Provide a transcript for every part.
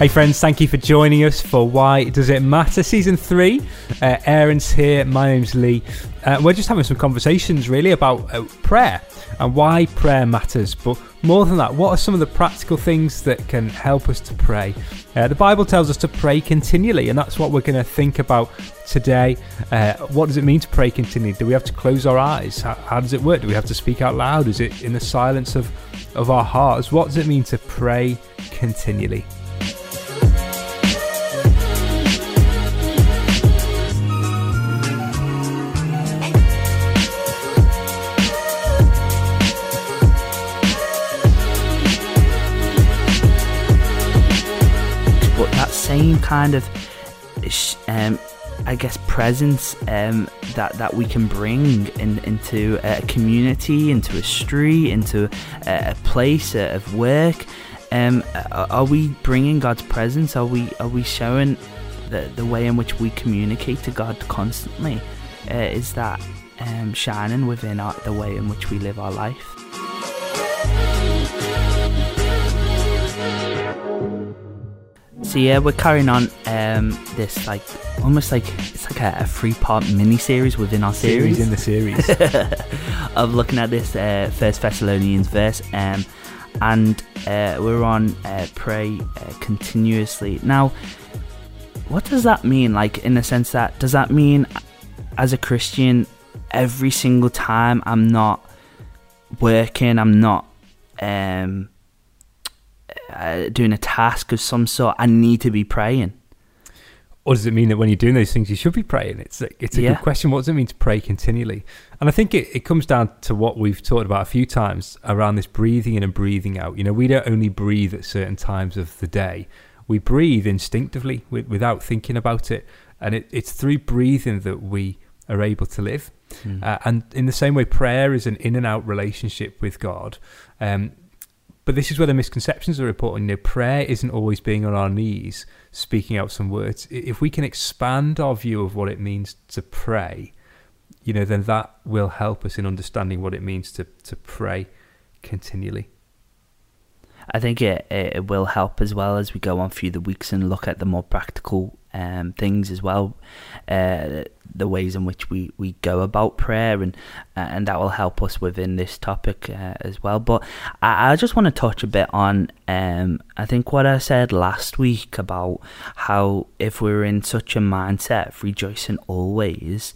Hey, friends, thank you for joining us for Why Does It Matter? Season 3. Uh, Aaron's here, my name's Lee. Uh, we're just having some conversations really about uh, prayer and why prayer matters. But more than that, what are some of the practical things that can help us to pray? Uh, the Bible tells us to pray continually, and that's what we're going to think about today. Uh, what does it mean to pray continually? Do we have to close our eyes? How, how does it work? Do we have to speak out loud? Is it in the silence of, of our hearts? What does it mean to pray continually? Same kind of, um, I guess, presence um, that that we can bring in, into a community, into a street, into a, a place of work. Um, are we bringing God's presence? Are we are we showing the the way in which we communicate to God constantly? Uh, is that um, shining within our, the way in which we live our life? So yeah, we're carrying on um, this like almost like it's like a, a three part mini series within our series. series in the series of looking at this uh, First Thessalonians verse, um, and uh, we're on uh, pray uh, continuously. Now, what does that mean? Like in the sense that does that mean as a Christian, every single time I'm not working, I'm not um, uh, doing a task of some sort, I need to be praying. Or does it mean that when you're doing those things, you should be praying? It's a, it's a yeah. good question. What does it mean to pray continually? And I think it, it comes down to what we've talked about a few times around this breathing in and breathing out. You know, we don't only breathe at certain times of the day, we breathe instinctively without thinking about it. And it, it's through breathing that we are able to live. Mm. Uh, and in the same way, prayer is an in and out relationship with God. Um, but this is where the misconceptions are important. You know, prayer isn't always being on our knees, speaking out some words. If we can expand our view of what it means to pray, you know, then that will help us in understanding what it means to, to pray continually. I think it, it will help as well as we go on through the weeks and look at the more practical um, things as well. Uh, the ways in which we, we go about prayer and uh, and that will help us within this topic uh, as well. But I, I just want to touch a bit on um, I think what I said last week about how if we're in such a mindset of rejoicing always,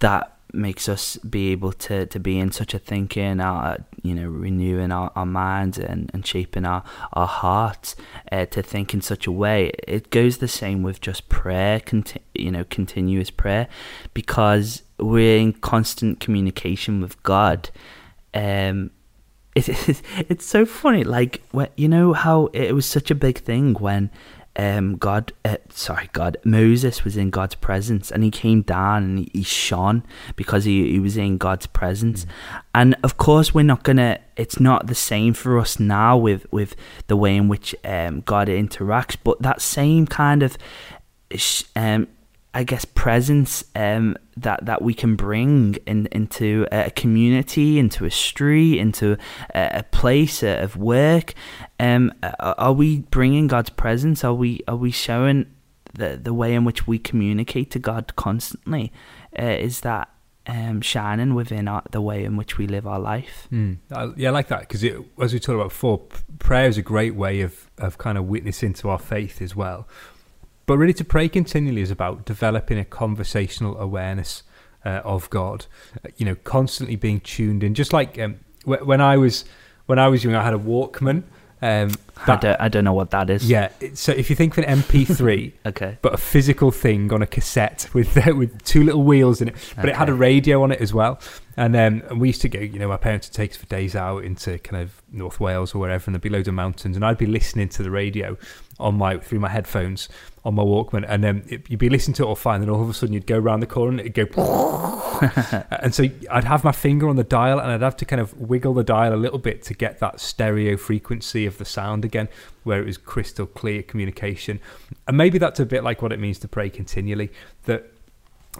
that makes us be able to, to be in such a thinking, uh, you know, renewing our, our minds and, and shaping our, our hearts uh, to think in such a way. It goes the same with just prayer, conti- you know, continuous prayer, because we're in constant communication with God. Um, it, it, it's so funny, like, when, you know how it was such a big thing when um, God, uh, sorry, God, Moses was in God's presence and he came down and he, he shone because he, he was in God's presence. Mm. And of course, we're not gonna, it's not the same for us now with, with the way in which um, God interacts, but that same kind of um, I guess presence um, that that we can bring in, into a community, into a street, into a, a place of work. Um, are we bringing God's presence? Are we are we showing the the way in which we communicate to God constantly? Uh, is that um, shining within our, the way in which we live our life? Mm. Yeah, I like that because as we talked about before, prayer is a great way of of kind of witnessing to our faith as well but really, to pray continually is about developing a conversational awareness uh, of God. Uh, you know, constantly being tuned in. Just like um, when I was when I was young, I had a Walkman. Um, that, I, don't, I don't know what that is. Yeah, so if you think of an MP3, okay, but a physical thing on a cassette with with two little wheels in it, but okay. it had a radio on it as well. And then um, we used to go, you know, my parents would take us for days out into kind of North Wales or wherever, and there'd be loads of mountains, and I'd be listening to the radio on my through my headphones on my Walkman, and then you'd be listening to it all fine, and all of a sudden you'd go around the corner and it'd go, and so I'd have my finger on the dial, and I'd have to kind of wiggle the dial a little bit to get that stereo frequency of the sound again, where it was crystal clear communication, and maybe that's a bit like what it means to pray continually. That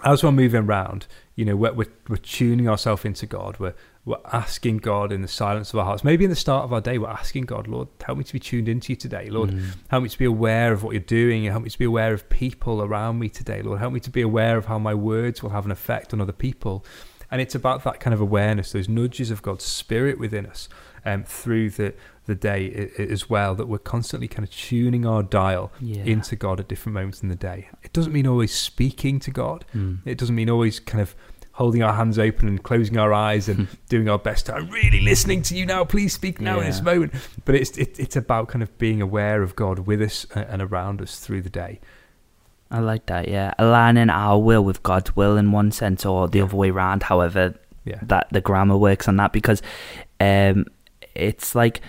as we're moving around, you know, we're, we're, we're tuning ourselves into God. We're, we're asking God in the silence of our hearts. Maybe in the start of our day, we're asking God, Lord, help me to be tuned into you today. Lord, mm. help me to be aware of what you're doing. Help me to be aware of people around me today. Lord, help me to be aware of how my words will have an effect on other people. And it's about that kind of awareness, those nudges of God's Spirit within us um, through the, the day as well, that we're constantly kind of tuning our dial yeah. into God at different moments in the day. It doesn't mean always speaking to God, mm. it doesn't mean always kind of holding our hands open and closing our eyes and doing our best. To, I'm really listening to you now. Please speak now yeah. in this moment. But it's it, it's about kind of being aware of God with us and around us through the day. I like that. Yeah, aligning our will with God's will in one sense, or the other way around. However, yeah. that the grammar works on that because um, it's like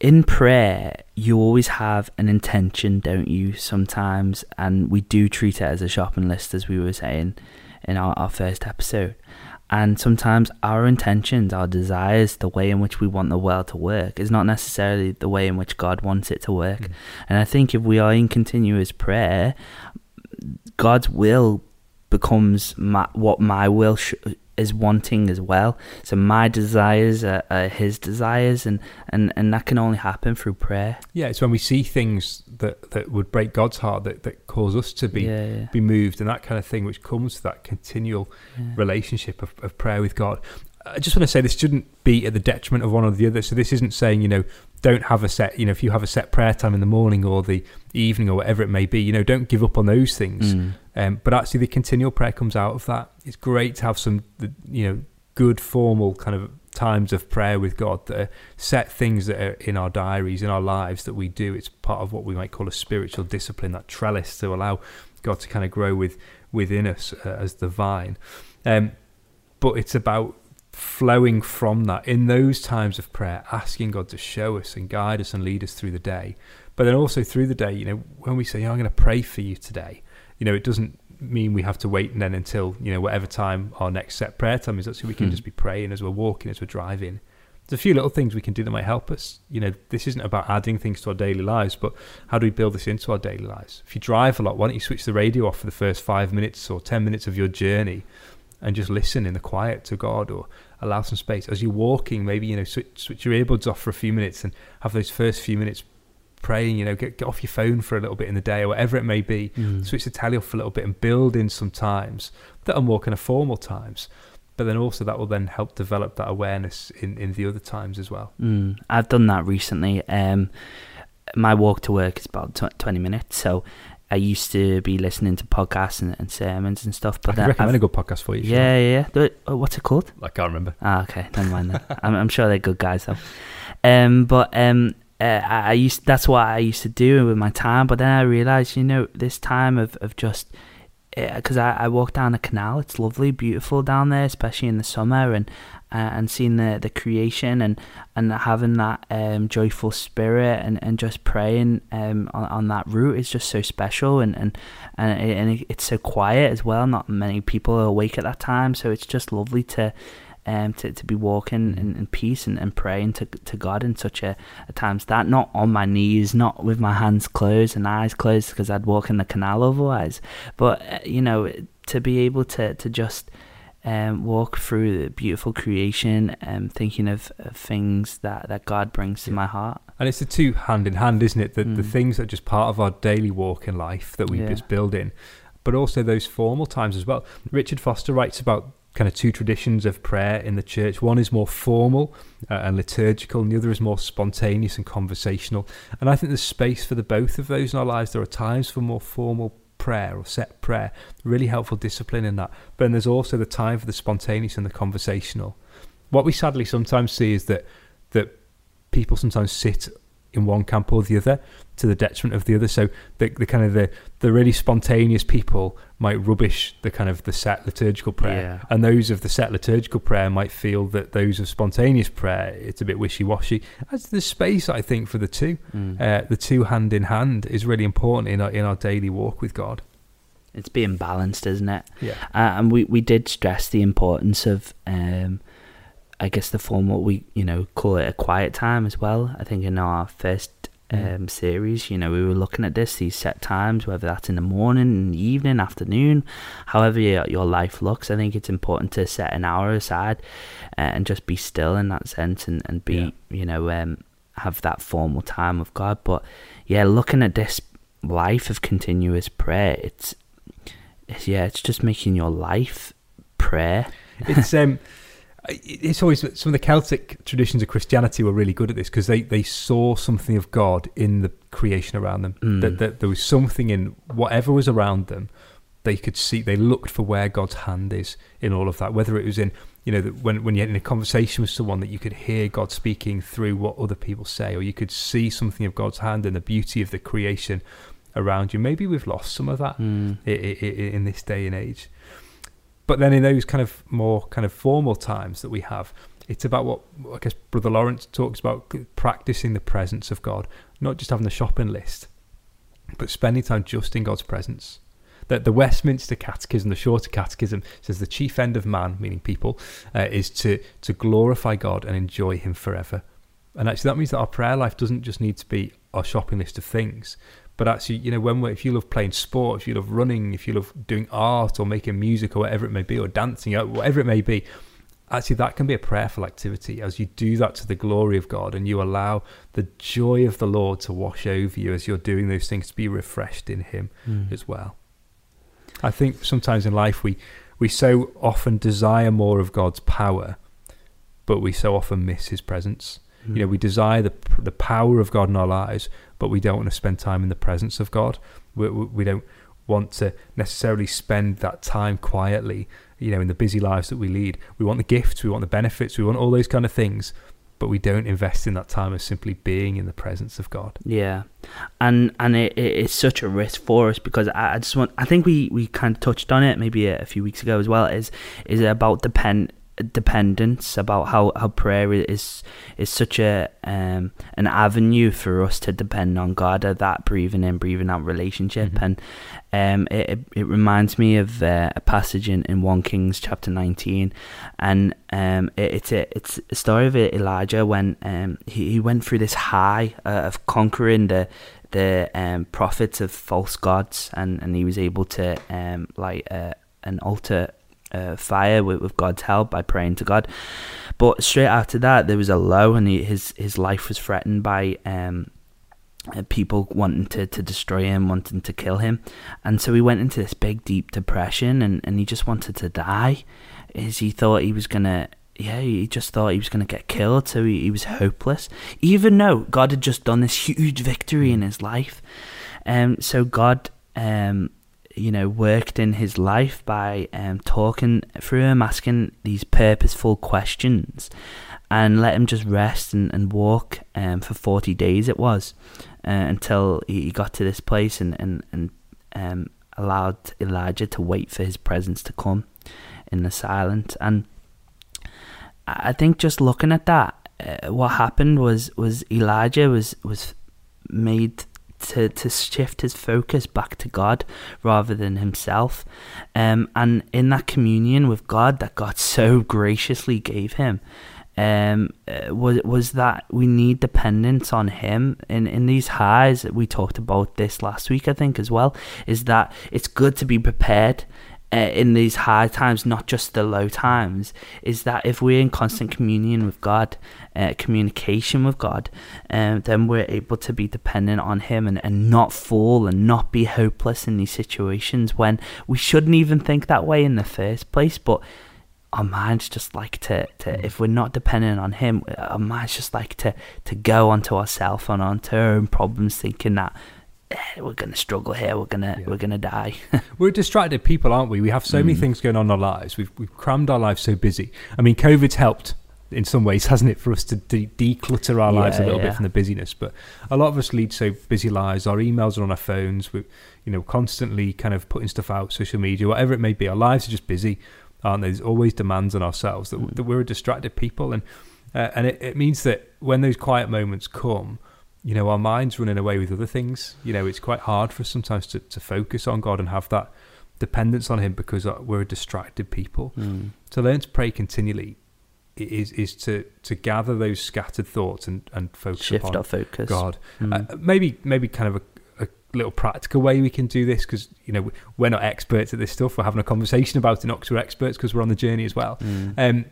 in prayer, you always have an intention, don't you? Sometimes, and we do treat it as a shopping list, as we were saying in our, our first episode. And sometimes our intentions, our desires, the way in which we want the world to work is not necessarily the way in which God wants it to work. Mm. And I think if we are in continuous prayer, God's will becomes my, what my will sh- is wanting as well. So my desires are, are, his desires, and, and, and that can only happen through prayer. Yeah, it's when we see things that, that would break God's heart that, that cause us to be yeah, yeah. be moved, and that kind of thing, which comes to that continual yeah. relationship of, of prayer with God. I just want to say this shouldn't be at the detriment of one or the other. So this isn't saying you know don't have a set you know if you have a set prayer time in the morning or the evening or whatever it may be you know don't give up on those things. Mm. Um, but actually, the continual prayer comes out of that. It's great to have some you know good formal kind of times of prayer with God that are set things that are in our diaries in our lives that we do. It's part of what we might call a spiritual discipline, that trellis to allow God to kind of grow with within us uh, as the vine. Um, but it's about flowing from that in those times of prayer, asking God to show us and guide us and lead us through the day. But then also through the day, you know, when we say, oh, I'm going to pray for you today, you know, it doesn't mean we have to wait and then until, you know, whatever time our next set prayer time is. Actually, we can hmm. just be praying as we're walking, as we're driving. There's a few little things we can do that might help us. You know, this isn't about adding things to our daily lives, but how do we build this into our daily lives? If you drive a lot, why don't you switch the radio off for the first five minutes or 10 minutes of your journey and just listen in the quiet to God or allow some space as you're walking. Maybe you know switch, switch your earbuds off for a few minutes and have those first few minutes praying. You know, get get off your phone for a little bit in the day or whatever it may be. Mm. Switch the telly off for a little bit and build in some times that are more kind of formal times. But then also that will then help develop that awareness in, in the other times as well. Mm. I've done that recently. Um, my walk to work is about tw- 20 minutes. So I used to be listening to podcasts and, and sermons and stuff. But I can recommend I've, a good podcast for you. Yeah, yeah, yeah. Oh, what's it called? I can't remember. Ah, okay, never mind. Then. I'm, I'm sure they're good guys though. Um, but um, uh, I used that's what I used to do with my time. But then I realized, you know, this time of of just because uh, I, I walk down the canal. It's lovely, beautiful down there, especially in the summer, and uh, and seeing the, the creation and, and having that um, joyful spirit and, and just praying um, on, on that route is just so special and and and, it, and it's so quiet as well. Not many people are awake at that time, so it's just lovely to. Um, to, to be walking in, in peace and, and praying to to God in such a, a times that not on my knees, not with my hands closed and eyes closed because I'd walk in the canal otherwise, but uh, you know to be able to to just um, walk through the beautiful creation and um, thinking of, of, things that, that God brings to yeah. my heart. And it's the two hand in hand, isn't it? The, mm. the things that are just part of our daily walk in life that we yeah. just build in, but also those formal times as well. Richard Foster writes about kind of two traditions of prayer in the church. One is more formal uh, and liturgical, and the other is more spontaneous and conversational. And I think there's space for the both of those in our lives. There are times for more formal prayer or set prayer. Really helpful discipline in that. But then there's also the time for the spontaneous and the conversational. What we sadly sometimes see is that that people sometimes sit in one camp or the other to the detriment of the other. So the, the kind of the, the really spontaneous people might rubbish the kind of the set liturgical prayer, yeah. and those of the set liturgical prayer might feel that those of spontaneous prayer it's a bit wishy washy. As the space, I think, for the two, mm. uh, the two hand in hand is really important in our in our daily walk with God. It's being balanced, isn't it? Yeah. Uh, and we, we did stress the importance of um, I guess the form what we you know call it a quiet time as well. I think in our first um, series. You know, we were looking at this, these set times, whether that's in the morning, in the evening, afternoon, however your, your life looks. I think it's important to set an hour aside uh, and just be still in that sense and, and be, yeah. you know, um, have that formal time with God. But yeah, looking at this life of continuous prayer, it's, it's yeah, it's just making your life prayer. It's um it's always some of the Celtic traditions of Christianity were really good at this because they, they saw something of God in the creation around them. Mm. That, that there was something in whatever was around them. They could see. They looked for where God's hand is in all of that. Whether it was in you know when when you're in a conversation with someone that you could hear God speaking through what other people say, or you could see something of God's hand and the beauty of the creation around you. Maybe we've lost some of that mm. in, in this day and age. But then in those kind of more kind of formal times that we have, it's about what I guess Brother Lawrence talks about practicing the presence of God, not just having the shopping list, but spending time just in God's presence. That the Westminster Catechism, the Shorter Catechism, says the chief end of man, meaning people, uh, is to to glorify God and enjoy Him forever. And actually, that means that our prayer life doesn't just need to be our shopping list of things, but actually, you know, when if you love playing sport, if you love running, if you love doing art or making music or whatever it may be, or dancing, or whatever it may be, actually that can be a prayerful activity as you do that to the glory of God and you allow the joy of the Lord to wash over you as you're doing those things to be refreshed in Him mm. as well. I think sometimes in life we we so often desire more of God's power, but we so often miss His presence. Mm. You know, we desire the the power of God in our lives, but we don't want to spend time in the presence of God. We, we don't want to necessarily spend that time quietly, you know, in the busy lives that we lead. We want the gifts, we want the benefits, we want all those kind of things, but we don't invest in that time of simply being in the presence of God. Yeah, and and it, it's such a risk for us because I, I, just want. I think we, we kind of touched on it maybe a, a few weeks ago as well. Is is about depend dependence about how, how prayer is is such a um, an avenue for us to depend on God at that breathing in breathing out relationship. Mm-hmm. and um, it, it reminds me of uh, a passage in, in 1 Kings chapter 19 and um, it, it's a it's a story of Elijah when um, he, he went through this high uh, of conquering the the um, prophets of false gods. And, and he was able to um, like uh, an altar uh, fire with, with God's help by praying to God. But straight after that, there was a low, and he, his his life was threatened by um, uh, people wanting to, to destroy him, wanting to kill him, and so he went into this big deep depression, and, and he just wanted to die, as he thought he was gonna. Yeah, he just thought he was going to get killed, so he, he was hopeless. Even though God had just done this huge victory in his life, um, so God um, you know, worked in his life by um, talking through him, asking these purposeful questions, and let him just rest and, and walk um, for 40 days, it was, uh, until he got to this place and, and, and um, allowed Elijah to wait for his presence to come in the silence. And I think just looking at that, uh, what happened was was Elijah was was made to, to shift his focus back to God rather than himself. Um, and in that communion with God that God so graciously gave him, um, uh, was was that we need dependence on Him in in these highs. We talked about this last week, I think, as well. Is that it's good to be prepared uh, in these high times, not just the low times, is that if we're in constant communion with God, uh, communication with God, um, then we're able to be dependent on Him and, and not fall and not be hopeless in these situations when we shouldn't even think that way in the first place. But our minds just like to, to if we're not dependent on Him, our minds just like to, to go onto ourselves and onto our own problems, thinking that Eh, we're going to struggle here. We're going to yeah. we're going to die. we're distracted people, aren't we? We have so mm. many things going on in our lives. We've we've crammed our lives so busy. I mean, COVID's helped in some ways, hasn't it, for us to de- declutter our yeah, lives a little yeah. bit from the busyness. But a lot of us lead so busy lives. Our emails are on our phones. We're you know constantly kind of putting stuff out, social media, whatever it may be. Our lives are just busy, aren't they? There's always demands on ourselves that, mm. that we're a distracted people, and uh, and it, it means that when those quiet moments come you know, our mind's running away with other things. You know, it's quite hard for us sometimes to, to focus on God and have that dependence on Him because uh, we're a distracted people. Mm. To learn to pray continually is is to to gather those scattered thoughts and and focus shift our focus. God. Mm. Uh, maybe maybe kind of a, a little practical way we can do this because you know we're not experts at this stuff. We're having a conversation about it, not because we're experts, because we're on the journey as well. Mm. Um,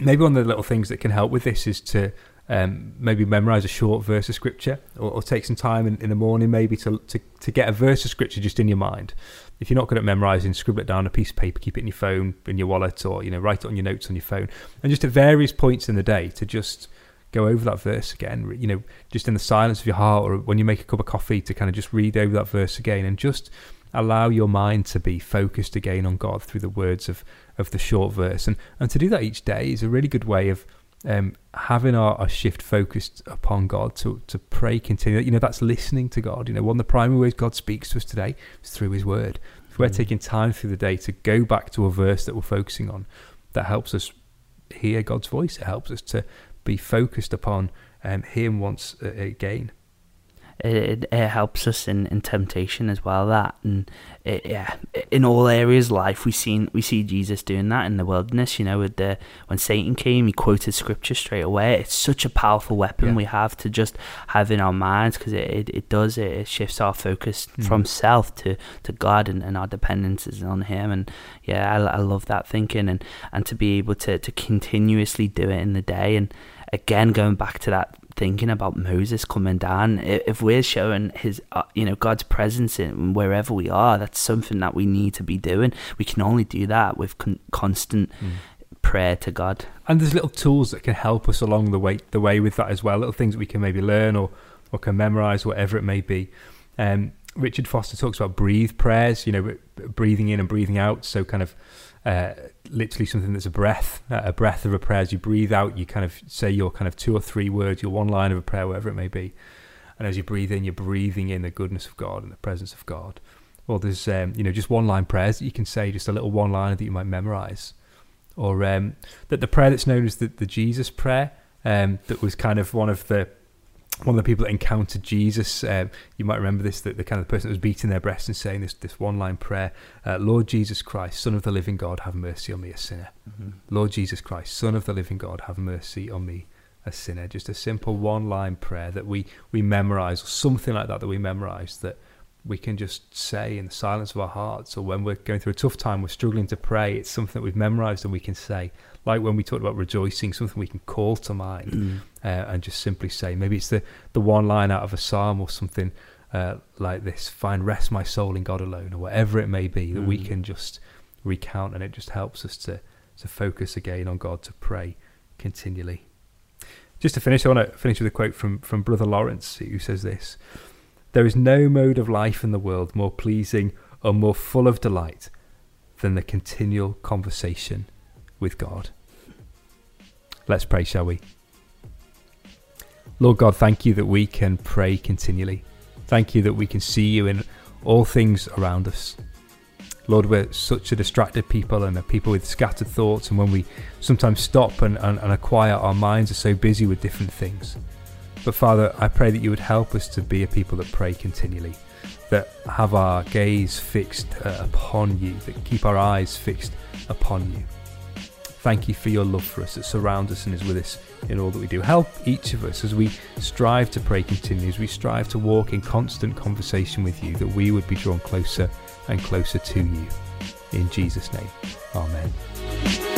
maybe one of the little things that can help with this is to um, maybe memorize a short verse of scripture or, or take some time in, in, the morning maybe to, to, to get a verse of scripture just in your mind. If you're not good at memorizing, scribble it down on a piece of paper, keep it in your phone, in your wallet, or you know, write it on your notes on your phone, and just at various points in the day to just go over that verse again. You know, just in the silence of your heart, or when you make a cup of coffee, to kind of just read over that verse again, and just allow your mind to be focused again on God through the words of of the short verse, and and to do that each day is a really good way of um, having our, our, shift focused upon God to to pray continually. You know, that's listening to God. You know, one of the primary ways God speaks to us today is through His Word. If we're mm. taking time through the day to go back to a verse that we're focusing on, that helps us hear God's voice. It helps us to be focused upon um, Him once uh, again it, it helps us in, in temptation as well. That and it, yeah, in all areas of life, we seen we see Jesus doing that in the wilderness. You know, with the when Satan came, he quoted scripture straight away. It's such a powerful weapon yeah. we have to just have in our minds because it, it, it does it, shifts our focus mm. from self to, to God and, and our dependencies on Him. And yeah, I, I love that thinking and and to be able to to continuously do it in the day and again going back to that thinking about Moses coming down, if we're showing his, uh, you know, God's presence in wherever we are, that's something that we need to be doing. We can only do that with con- constant mm. prayer to God. And there's little tools that can help us along the way, the way with that as well. Little things that we can maybe learn or or can memorize, whatever it may be. Um, Richard Foster talks about breathe prayers, you know, breathing in and breathing out. So kind of uh, literally something that's a breath, uh, a breath of a prayer. As you breathe out, you kind of say your kind of two or three words, your one line of a prayer, whatever it may be. And as you breathe in, you're breathing in the goodness of God and the presence of God. Or there's, um, you know, just one line prayers that you can say, just a little one line that you might memorize. Or um, that the prayer that's known as the, the Jesus prayer, um, that was kind of one of the one of the people that encountered Jesus, um, you might remember this, that the kind of person that was beating their breast and saying this, this one line prayer uh, Lord Jesus Christ, Son of the living God, have mercy on me, a sinner. Mm-hmm. Lord Jesus Christ, Son of the living God, have mercy on me, a sinner. Just a simple one line prayer that we, we memorize, or something like that that we memorize, that we can just say in the silence of our hearts, or when we're going through a tough time, we're struggling to pray, it's something that we've memorized and we can say, like when we talked about rejoicing, something we can call to mind mm. uh, and just simply say. Maybe it's the, the one line out of a psalm or something uh, like this find rest my soul in God alone, or whatever it may be, that mm. we can just recount and it just helps us to, to focus again on God, to pray continually. Just to finish, I want to finish with a quote from, from Brother Lawrence, who says this There is no mode of life in the world more pleasing or more full of delight than the continual conversation with God. Let's pray, shall we? Lord God, thank you that we can pray continually. Thank you that we can see you in all things around us. Lord, we're such a distracted people and a people with scattered thoughts, and when we sometimes stop and, and, and quiet, our minds are so busy with different things. But Father, I pray that you would help us to be a people that pray continually, that have our gaze fixed uh, upon you, that keep our eyes fixed upon you. Thank you for your love for us that surrounds us and is with us in all that we do. Help each of us as we strive to pray continually, as we strive to walk in constant conversation with you, that we would be drawn closer and closer to you. In Jesus' name, Amen.